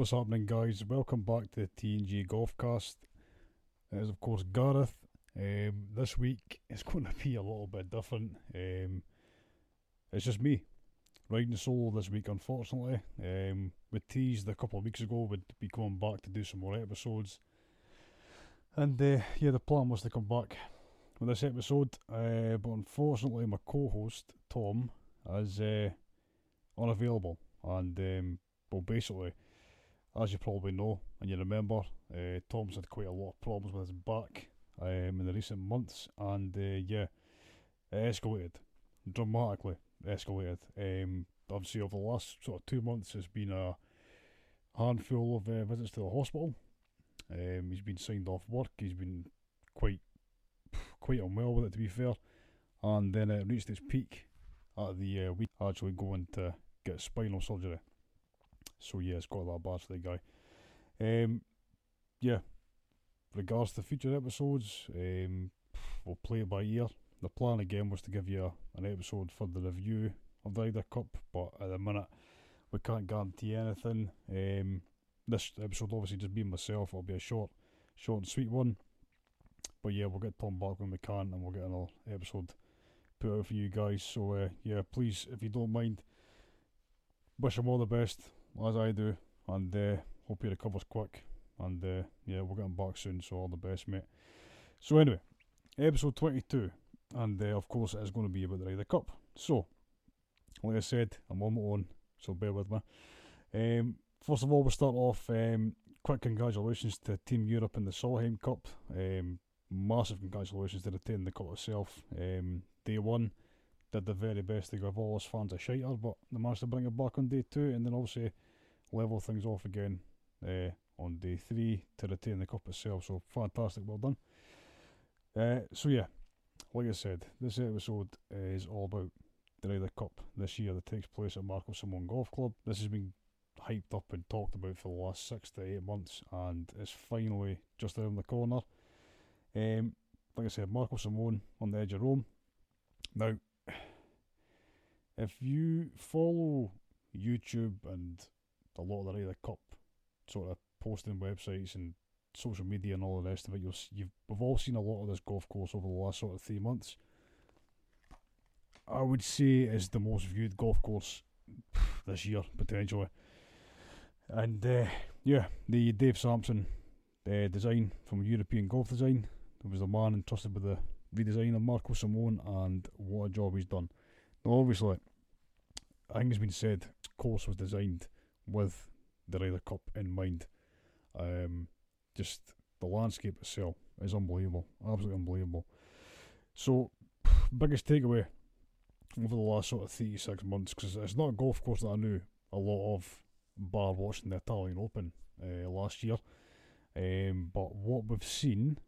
What's happening, guys? Welcome back to the TNG Golfcast. It is, of course, Gareth. Um, this week is going to be a little bit different. Um, it's just me riding solo this week, unfortunately. Um, we teased a couple of weeks ago we'd be coming back to do some more episodes. And uh, yeah, the plan was to come back with this episode, uh, but unfortunately, my co host, Tom, is uh, unavailable. And, um, well, basically, as you probably know and you remember, uh, Tom's had quite a lot of problems with his back um, in the recent months, and uh, yeah, escalated dramatically. Escalated. Um, obviously, over the last sort of two months, there's been a handful of uh, visits to the hospital. Um, he's been signed off work. He's been quite quite unwell with it, to be fair. And then it reached its peak at the uh, week actually going to get spinal surgery. So yeah, it's got that the guy. Um, yeah. Regards to future episodes, um, we'll play it by ear. The plan again was to give you a, an episode for the review of the Ryder Cup, but at the minute we can't guarantee anything. Um, this episode obviously just being myself, it'll be a short, short and sweet one. But yeah, we'll get Tom back when we can, and we'll get another episode put out for you guys. So uh, yeah, please, if you don't mind, wish him all the best as I do, and uh, hope he recovers quick. And uh, yeah, we'll get him back soon. So all the best, mate. So anyway, episode twenty-two, and uh, of course it is going to be about the Ryder Cup. So, like I said, I'm on my own, so bear with me. Um, first of all, we'll start off. Um, quick congratulations to Team Europe in the Solheim Cup. Um, massive congratulations to the team the cup itself. Um, day one did the very best to give all us fans a shiter, but they managed to bring it back on day two, and then obviously level things off again uh, on day three to retain the cup itself. So fantastic, well done. Uh, so yeah, like I said, this episode is all about the Ryder Cup this year that takes place at Marco Simone Golf Club. This has been hyped up and talked about for the last six to eight months, and it's finally just around the corner. Um, like I said, Marco Simone on the edge of Rome. Now, if you follow YouTube and a lot of the Ryder Cup sort of posting websites and social media and all the rest of it, you'll you've we've all seen a lot of this golf course over the last sort of three months. I would say is the most viewed golf course this year potentially, and uh, yeah, the Dave Sampson uh, design from European Golf Design. There was the man entrusted with the redesign of Marco Simone, and what a job he's done. Now, obviously, I think it's been said, this course was designed with the Ryder Cup in mind. Um, just the landscape itself is unbelievable, absolutely unbelievable. So, biggest takeaway over the last sort of 36 months, because it's not a golf course that I knew a lot of, bar watching the Italian Open uh, last year. Um, but what we've seen,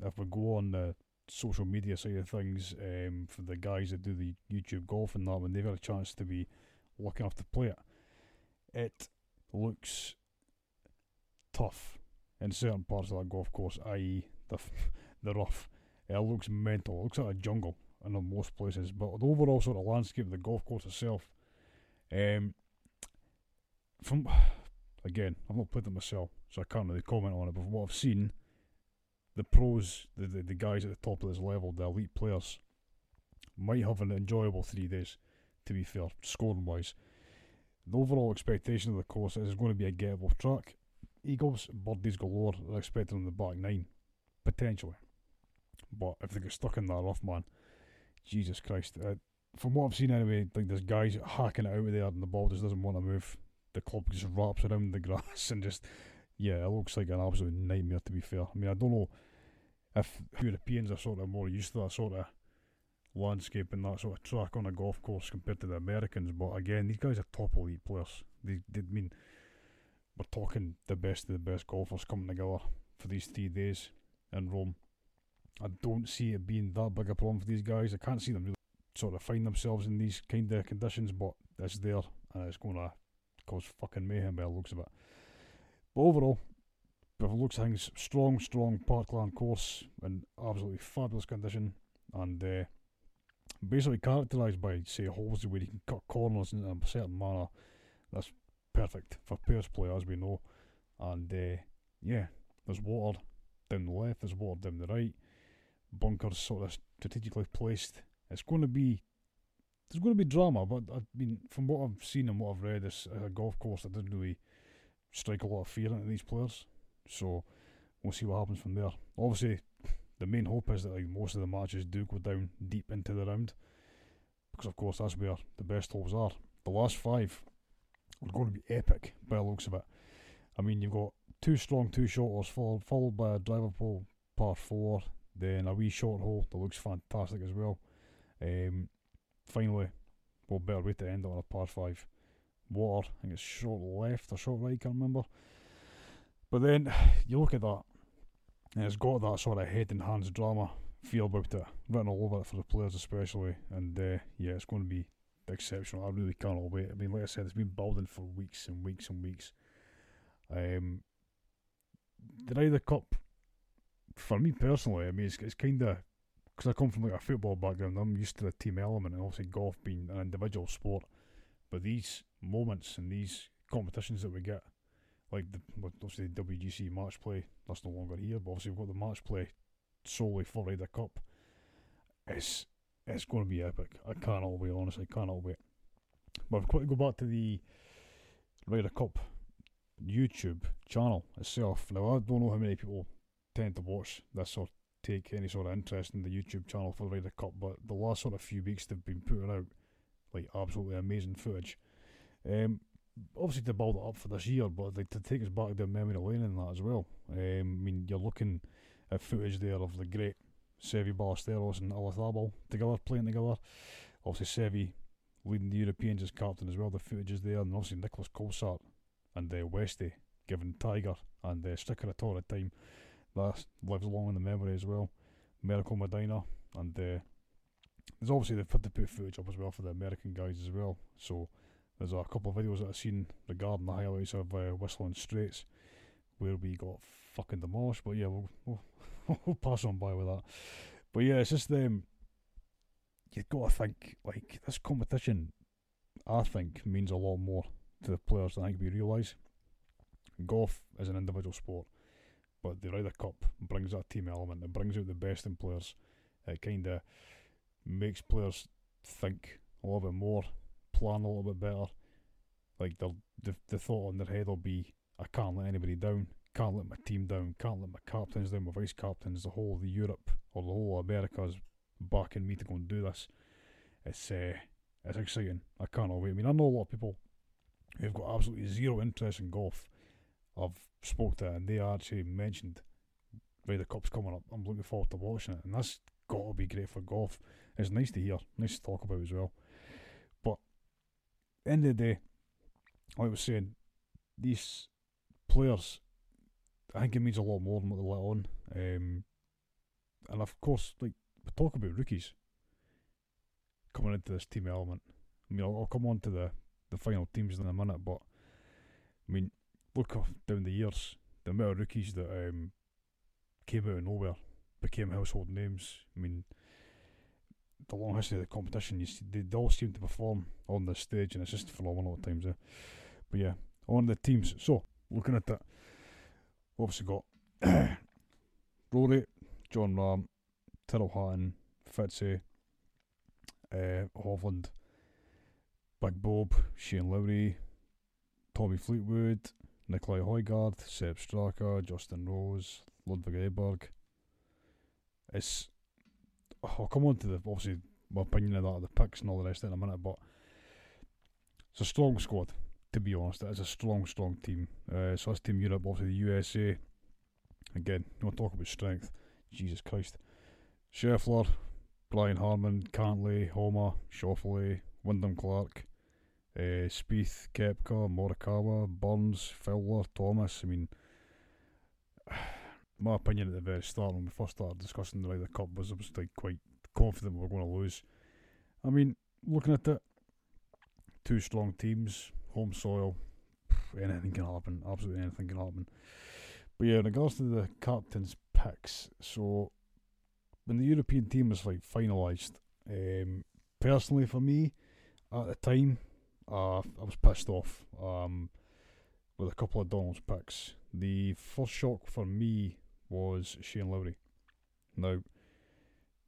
if we go on the social media side of things, um, for the guys that do the YouTube golf and that, when they've had a chance to be lucky enough to play it, it looks tough in certain parts of that golf course, i.e., the the rough. It looks mental. It looks like a jungle in most places. But the overall sort of landscape of the golf course itself, um, from again, I've not played it myself, so I can't really comment on it. But from what I've seen, the pros, the, the, the guys at the top of this level, the elite players, might have an enjoyable three days, to be fair, scoring wise. The overall expectation of the course is going to be a gettable track. Eagles, birdies galore are expected on the back nine, potentially. But if they get stuck in that rough, man, Jesus Christ. Uh, from what I've seen anyway, like there's guys hacking it out of there and the ball just doesn't want to move. The club just wraps around the grass and just, yeah, it looks like an absolute nightmare to be fair. I mean, I don't know if Europeans are sort of more used to that sort of landscape and that sort of track on a golf course compared to the Americans. But again, these guys are top elite players. They, they mean we're talking the best of the best golfers coming together for these three days in Rome. I don't see it being that big a problem for these guys. I can't see them really sort of find themselves in these kind of conditions, but it's there and it's going to cause fucking mayhem by the looks of it. But overall, looks things, strong, strong parkland course in absolutely fabulous condition and uh, basically characterised by, say, holes where you can cut corners in a certain manner. That's perfect for pairs play, as we know. And uh, yeah, there's water down the left, there's water down the right. Bunkers sort of strategically placed. It's going to be there's going to be drama, but I mean, from what I've seen and what I've read, it's a golf course that doesn't really strike a lot of fear into these players. So we'll see what happens from there. Obviously, the main hope is that like most of the matches do go down deep into the round, because of course that's where the best holes are. The last five are going to be epic by the looks of it. I mean, you've got two strong two shorters followed, followed by a drivable par four, then a wee short hole that looks fantastic as well. Um, finally, well, better way to end on a par five. Water, I think it's short left or short right, I can't remember. But then you look at that, and it's got that sort of head and hands drama feel about it, written all over it for the players especially. And uh, yeah, it's going to be exceptional. I really can't wait. I mean, like I said, it's been building for weeks and weeks and weeks. Um, the Ryder Cup, for me personally, I mean, it's, it's kind of because I come from like a football background. I'm used to the team element, and obviously golf being an individual sport. But these moments and these competitions that we get, like the obviously the WGC match play, that's no longer here. But obviously we've got the match play solely for Ryder Cup. It's it's going to be epic. I cannot wait. Honestly, cannot wait. But I've got to go back to the Ryder Cup YouTube channel itself. Now I don't know how many people tend to watch this or take any sort of interest in the YouTube channel for the Ryder Cup, but the last sort of few weeks they've been putting out like absolutely amazing footage. Um, obviously to build it up for this year, but like to take us back down memory lane in that as well. Um, I mean, you're looking at footage there of the great Seve Ballesteros and Olazábal together playing together. Obviously, Seve leading the Europeans as captain as well. The footage is there, and obviously Nicolas Colsaerts and uh, Westy giving Tiger and uh, Stricker a tour of time. That lives along in the memory as well. Miracle Medinah and uh, there's obviously they've had to put footage up as well for the American guys as well. So there's a couple of videos that I've seen regarding the highlights of uh, Whistling Straits where we got fucking demolished. But yeah, we'll, we'll, we'll pass on by with that. But yeah, it's just um, you've got to think like this competition. I think means a lot more to the players than I think we realise. Golf is an individual sport, but the Ryder Cup brings that team element. It brings out the best in players. It kind of makes players think a little bit more, plan a little bit better. Like the the, thought on their head will be, I can't let anybody down, can't let my team down, can't let my captains down, my vice captains, the whole of the Europe or the whole of America's backing me to go and do this. It's uh, it's exciting. I can't wait. I mean, I know a lot of people who've got absolutely zero interest in golf. I've spoke to and they actually mentioned where the Cup's coming up. I'm looking forward to watching it, and that's got to be great for golf. It's nice to hear, nice to talk about as well. But end of the day, like I was saying, these players, I think it means a lot more than what they let on. Um, and of course, like we talk about rookies coming into this team element. I mean, I'll, I'll come on to the the final teams in a minute, but I mean, look down the years, the amount of rookies that um, came out of nowhere, became household names. I mean, the long history of the competition, you see, they, all seem to perform on the stage, and it's just phenomenal at times. Eh? But yeah, on the teams. So looking at that, obviously got Rory, Jon Rahm, Tyrrell Hatton, Fitzy, uh, Hovland, Big Bob, Shane Lowry, Tommy Fleetwood, Nicolai Højgaard, Sepp Straka, Justin Rose, Ludvig Åberg. It's I'll come on to the obviously my opinion of that, of the picks and all the rest in a minute, but it's a strong squad. To be honest, it is a strong, strong team. Uh, so that's Team Europe, obviously the USA. Again, you want to talk about strength? Jesus Christ, Scheffler, Brian Harman, Cantlay, Homa, Schauffele, Wyndham Clark, uh, Spieth, Koepka, Morikawa, Burns, Fowler, Thomas. I mean, my opinion at the very start when we first started discussing the Ryder Cup was I was like quite confident we were going to lose. I mean, looking at it, two strong teams, home soil, anything can happen. Absolutely anything can happen. But yeah, in regards to the captain's picks, so when the European team was like finalised, um, personally for me, at the time, uh, I was pissed off. Um, with a couple of Donald's picks. The first shock for me was Shane Lowry. Now,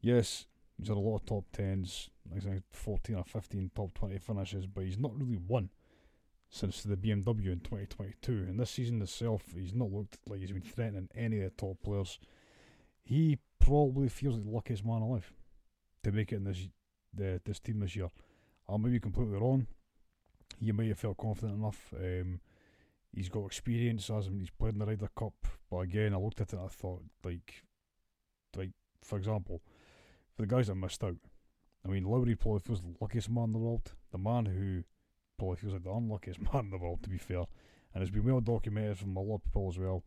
yes, he's had a lot of top tens, like 14 or 15 top 20 finishes, but he's not really won since the BMW in 2022. And this season itself, he's not looked like he's been threatening any of the top players. He probably feels like the luckiest man alive to make it in this the, this team this year. I may be completely wrong. He may have felt confident enough. Um, he's got experience as he's played in the Ryder Cup. But again, I looked at it and I thought, like, like for example, for the guys that missed out, I mean, Lowry probably feels the luckiest man in the world. The man who probably feels like the unluckiest man in the world, to be fair. And it's been well documented from a lot of people as well.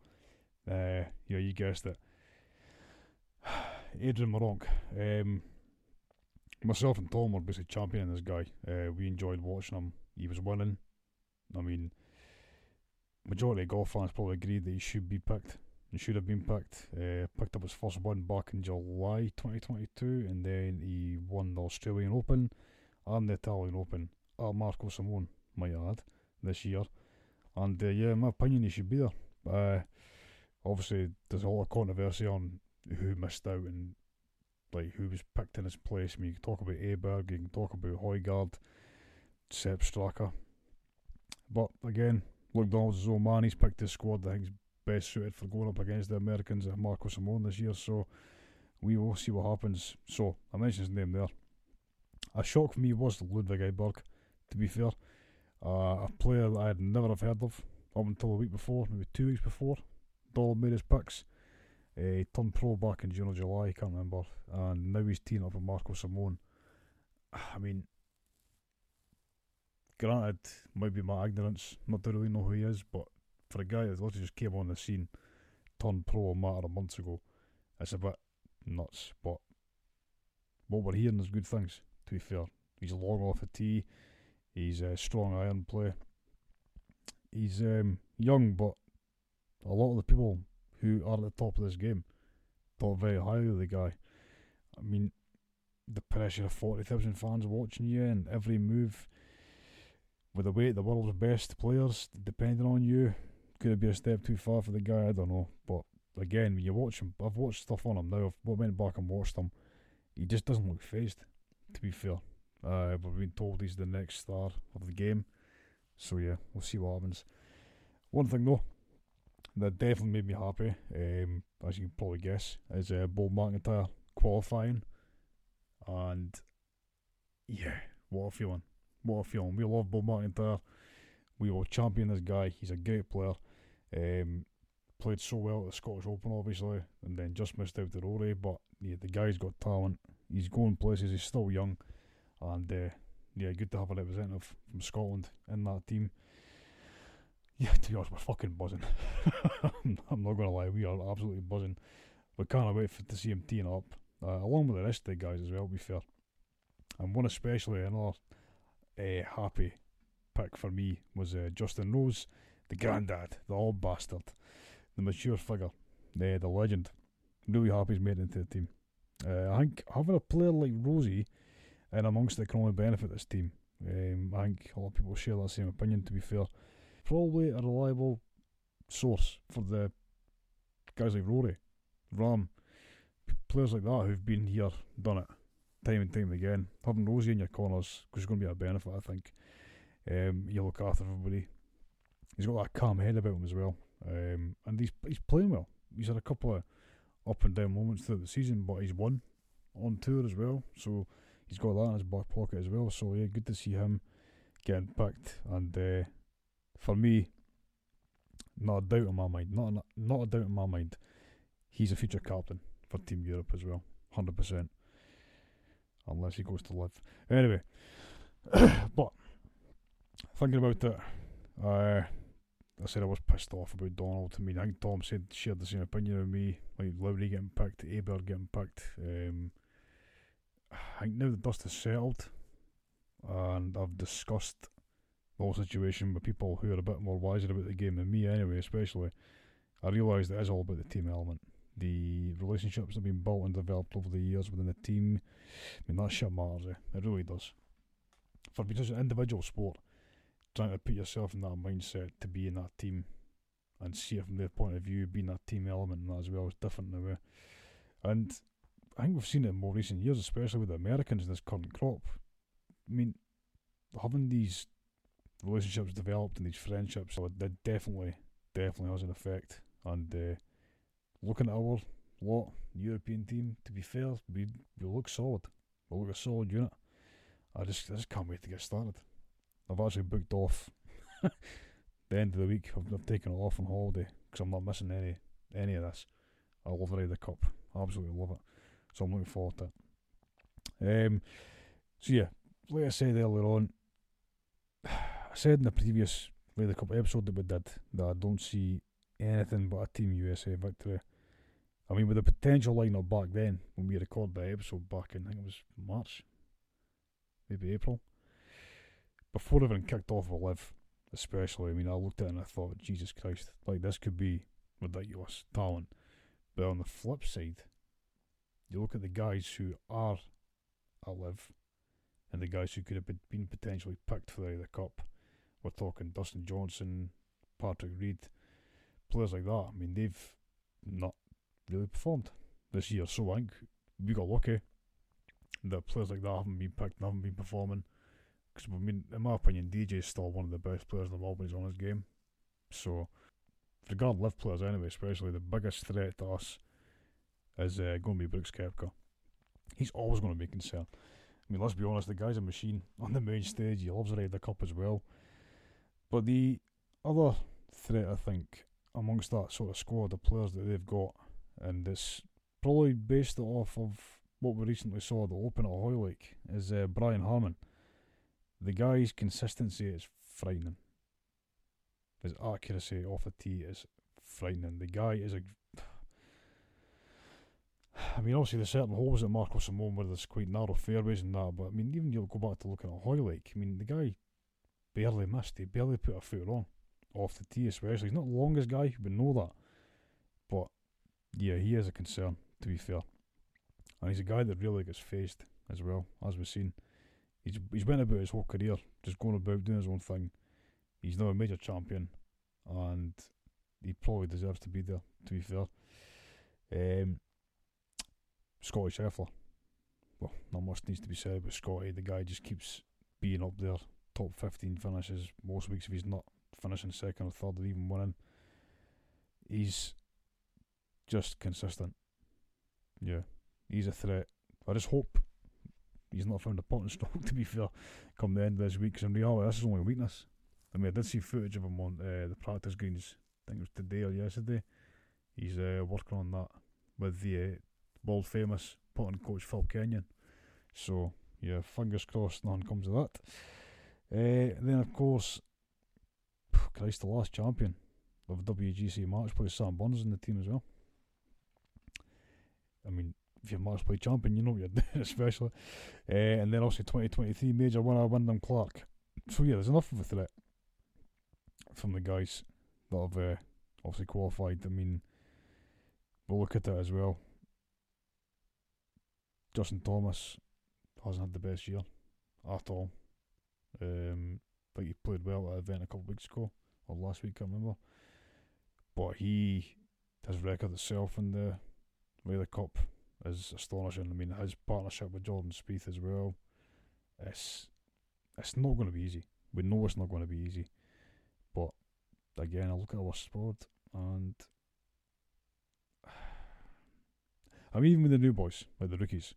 Uh, yeah, you guessed it. Adrian Meronk. Um, myself and Tom were basically championing this guy. Uh, we enjoyed watching him. He was winning. I mean, majority of golf fans probably agreed that he should be picked. He should have been picked. Uh, picked up his first one back in July 2022, and then he won the Australian Open and the Italian Open at Marco Simone, might add, this year. And uh, yeah, in my opinion, he should be there. Uh, obviously, there's a lot of controversy on who missed out and like who was picked in his place. I mean, you can talk about Aberg, you can talk about Højgaard, Sepp Straka. But again, Luke Donald's own man. He's picked his squad that I best suited for going up against the Americans at Marco Simone this year. So we will see what happens. So I mentioned his name there. A shock for me was Ludvig Åberg, to be fair. Uh, a player that I had never have heard of up until a week before, maybe two weeks before. Donald made his picks. Uh, he turned pro back in June or July, I can't remember. And now he's teaming up with Marco Simone. I mean, granted, might be my ignorance not to really know who he is, but for a guy that literally just came on the scene, turned pro a matter of months ago, it's a bit nuts. But what we're hearing is good things, to be fair. He's long off the tee, he's a strong iron play. He's um, young, but a lot of the people who are at the top of this game thought very highly of the guy. I mean, the pressure of 40,000 fans watching you and every move with the weight the world's best players depending on you. Could it be a step too far for the guy? I don't know. But again, when you watch him, I've watched stuff on him now. I've went back and watched him. He just doesn't look phased, to be fair. Uh, we've been told he's the next star of the game. So yeah, we'll see what happens. One thing though, that definitely made me happy, um, as you can probably guess, is uh, Bob McIntyre qualifying. And yeah, what a feeling. What a feeling. We love Bob McIntyre. We will champion this guy. He's a great player. Um, played so well at the Scottish Open, obviously, and then just missed out to Rory. But yeah, the guy's got talent. He's going places. He's still young, and uh, yeah, good to have a representative from Scotland in that team. Yeah, to be honest, we're fucking buzzing. I'm not gonna lie, we are absolutely buzzing. We can't wait for, to see him teeing up, uh, along with the rest of the guys as well. To be fair, and one especially another uh, happy pick for me was uh, Justin Rose, the granddad, the old bastard, the mature figure, the the legend. Really happy he's made it into the team. Uh, I think having a player like Rosie and amongst it can only benefit this team. Um, I think a lot of people share that same opinion. To be fair, probably a reliable source for the guys like Rory, Rahm, players like that who've been here, done it time and time again. Having Rosie in your corners is going to be a benefit, I think. Um, you look after everybody. He's got that calm head about him as well, um, and he's he's playing well. He's had a couple of up and down moments throughout the season, but he's won on tour as well, so he's got that in his back pocket as well. So yeah, good to see him getting picked. And uh, for me, not a doubt in my mind, not a, not a doubt in my mind, he's a future captain for Team Europe as well, hundred percent unless he goes to live. Anyway, but thinking about it, uh, I said I was pissed off about Donald. I mean, I think Tom said shared the same opinion with me. Like Lowry getting picked, Aber getting picked. Um, I think now the dust has settled, and I've discussed the whole situation with people who are a bit more wiser about the game than me, anyway. Especially, I realise that it's all about the team element the relationships that have been built and developed over the years within the team. I mean, that shit matters, eh? it really does. For because an individual sport, trying to put yourself in that mindset to be in that team and see it from their point of view, being that team element and that as well is different in a way. And I think we've seen it in more recent years, especially with the Americans in this current crop. I mean, having these relationships developed and these friendships, so that definitely, definitely has an effect. And uh, looking at our lot, European team, to be fair, we, we look solid. We look a solid unit. I just, I just can't wait to get started. I've actually booked off the end of the week. I've, I've taken off on holiday because I'm not missing any any of this. I love the Ryder Cup. I absolutely love it. So I'm looking forward to it. Um, so yeah, like I said earlier on, I said in the previous Ryder Cup episode that we did that I don't see anything but a Team USA victory. I mean, with the potential lineup back then, when we recorded the episode back in, I think it was March, maybe April, before even kicked off with LIV, especially. I mean, I looked at it and I thought, Jesus Christ, like this could be ridiculous talent. But on the flip side, you look at the guys who are at LIV and the guys who could have been potentially picked for the Cup. We're talking Dustin Johnson, Patrick Reed, players like that. I mean, they've not really performed this year. So I think we got lucky that players like that haven't been picked and haven't been performing. Because, I mean, in my opinion, DJ is still one of the best players in the world when he's on his game. So, regard live players anyway, especially the biggest threat to us is uh, going to be Brooks Koepka. He's always going to be concerned. I mean, let's be honest, the guy's a machine on the main stage. He loves the Cup as well. But the other threat, I think, amongst that sort of squad of players that they've got, and it's probably based off of what we recently saw at the Open at Hoylake, is uh, Brian Harman. The guy's consistency is frightening. His accuracy off the tee is frightening. The guy is a. I mean, obviously, there's certain holes at Marco Simone where there's quite narrow fairways and that, but I mean, even you go back to looking at Hoylake, I mean, the guy barely missed. He barely put a foot wrong off the tee, especially. He's not the longest guy, we know that. But yeah, he is a concern, to be fair. And he's a guy that really gets faced as well, as we've seen. He's he's went about his whole career just going about doing his own thing. He's now a major champion, and he probably deserves to be there. To be fair, um, Scotty Scheffler. Well, not much needs to be said about Scotty. The guy just keeps being up there, top fifteen finishes most weeks if he's not finishing second or third or even winning. He's just consistent. Yeah, he's a threat. I just hope he's not found a pot and stroke, to be fair, come the end of this week, because in reality, this is only a weakness. I mean, I did see footage of him on uh, the practice greens, I think it was today or yesterday. He's uh, working on that with the uh, world famous putting coach Phil Kenyon. So, yeah, fingers crossed nothing comes of that. Uh, then, of course, Christ, the last champion of WGC match play, Sam Burns in the team as well. I mean, if you're play champion, you know what you're doing, especially. Uh, and then also 2023 major winner Wyndham Clark. So yeah, there's enough of a threat from the guys that have uh, obviously qualified. I mean, we'll look at that as well. Justin Thomas hasn't had the best year at all. Um, but he played well at an event a couple of weeks ago or last week, I can't remember. But he, his record itself in the Ryder Cup is astonishing. I mean, his partnership with Jordan Spieth as well. It's it's not going to be easy. We know it's not going to be easy, but again, I look at our squad and I mean, even with the new boys, like the rookies,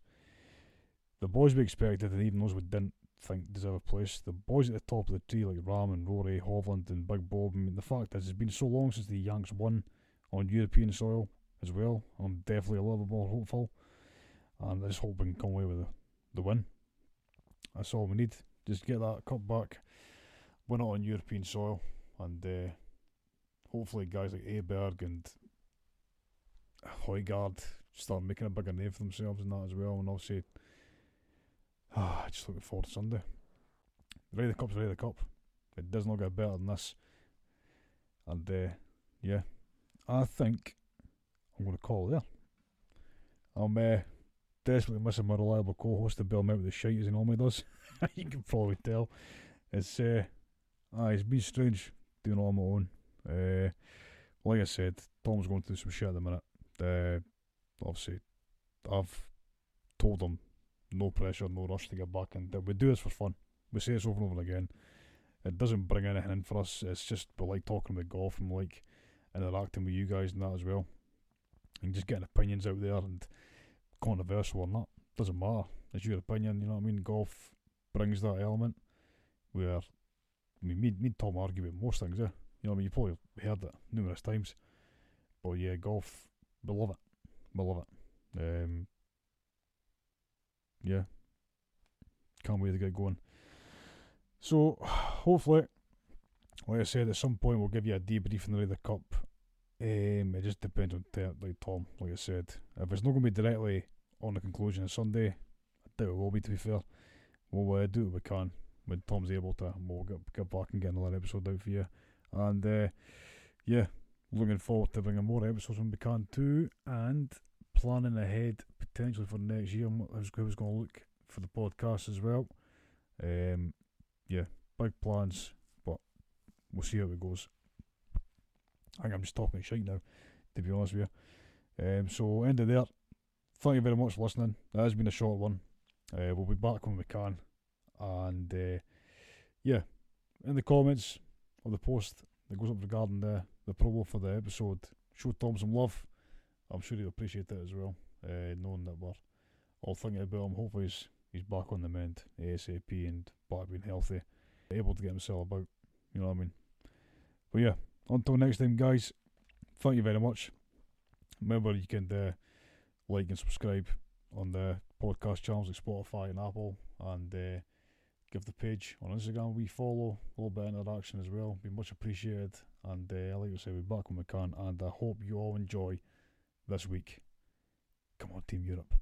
the boys we expected, and even those we didn't think deserve a place, the boys at the top of the tree, like Rahm and Rory, Hovland and Big Bob, I mean, the fact is, it's been so long since the Yanks won on European soil as well. I'm definitely a little bit more hopeful. And I just hope we can come away with the, the win. That's all we need. Just get that cup back, win it on European soil, and uh, hopefully guys like Aberg and Højgaard start making a bigger name for themselves in that as well. And obviously, ah, just looking forward to Sunday. The Ryder Cup's the Cup. It does not get better than this. And uh, yeah, I think I'm going to call there. I'm uh, desperately missing my reliable co-host to bail me out with the shite as he normally does. you can probably tell. It's uh, ah, it's been strange doing all on my own. Uh, like I said, Tom's going through some shit at the minute. Uh, obviously, I've told him no pressure, no rush to get back, and we do this for fun. We say this over and over again. It doesn't bring anything in for us. It's just we like talking about golf and like interacting with you guys and that as well, and just getting opinions out there and controversial or not doesn't matter. It's your opinion. You know what I mean? Golf brings that element where I mean, me, me and Tom argue about most things. Yeah, you know, what I mean, you probably heard it numerous times. But yeah, golf, we love it. We love it. Um, yeah, can't wait to get going. So, hopefully, like I said, at some point we'll give you a debrief in the Ryder Cup. Um, it just depends on t- like Tom, like I said. If it's not going to be directly on the conclusion of Sunday, I doubt it will be. To be fair, we'll uh, do what we can when Tom's able to. We'll get get back and get another episode out for you. And uh, yeah, looking forward to bringing more episodes when we can too, and planning ahead potentially for next year. How's was going to look for the podcast as well. Um, yeah, big plans, but we'll see how it goes. I think I'm just talking shit now, to be honest with you. Um, so end of there. Thank you very much for listening. That has been a short one. Uh, we'll be back when we can, and uh, yeah, in the comments of the post that goes up regarding the the promo for the episode, show Tom some love. I'm sure he'll appreciate that as well, uh, knowing that we're all thinking about him. Hopefully, he's, he's back on the mend ASAP and back being healthy, able to get himself about. You know what I mean? But yeah, until next time, guys, thank you very much. Remember, you can uh, like and subscribe on the podcast channels like Spotify and Apple, and uh, give the page on Instagram we follow. A little bit of interaction as well, be much appreciated. And uh, like I say, we're back when we can, and I hope you all enjoy this week. Come on, Team Europe.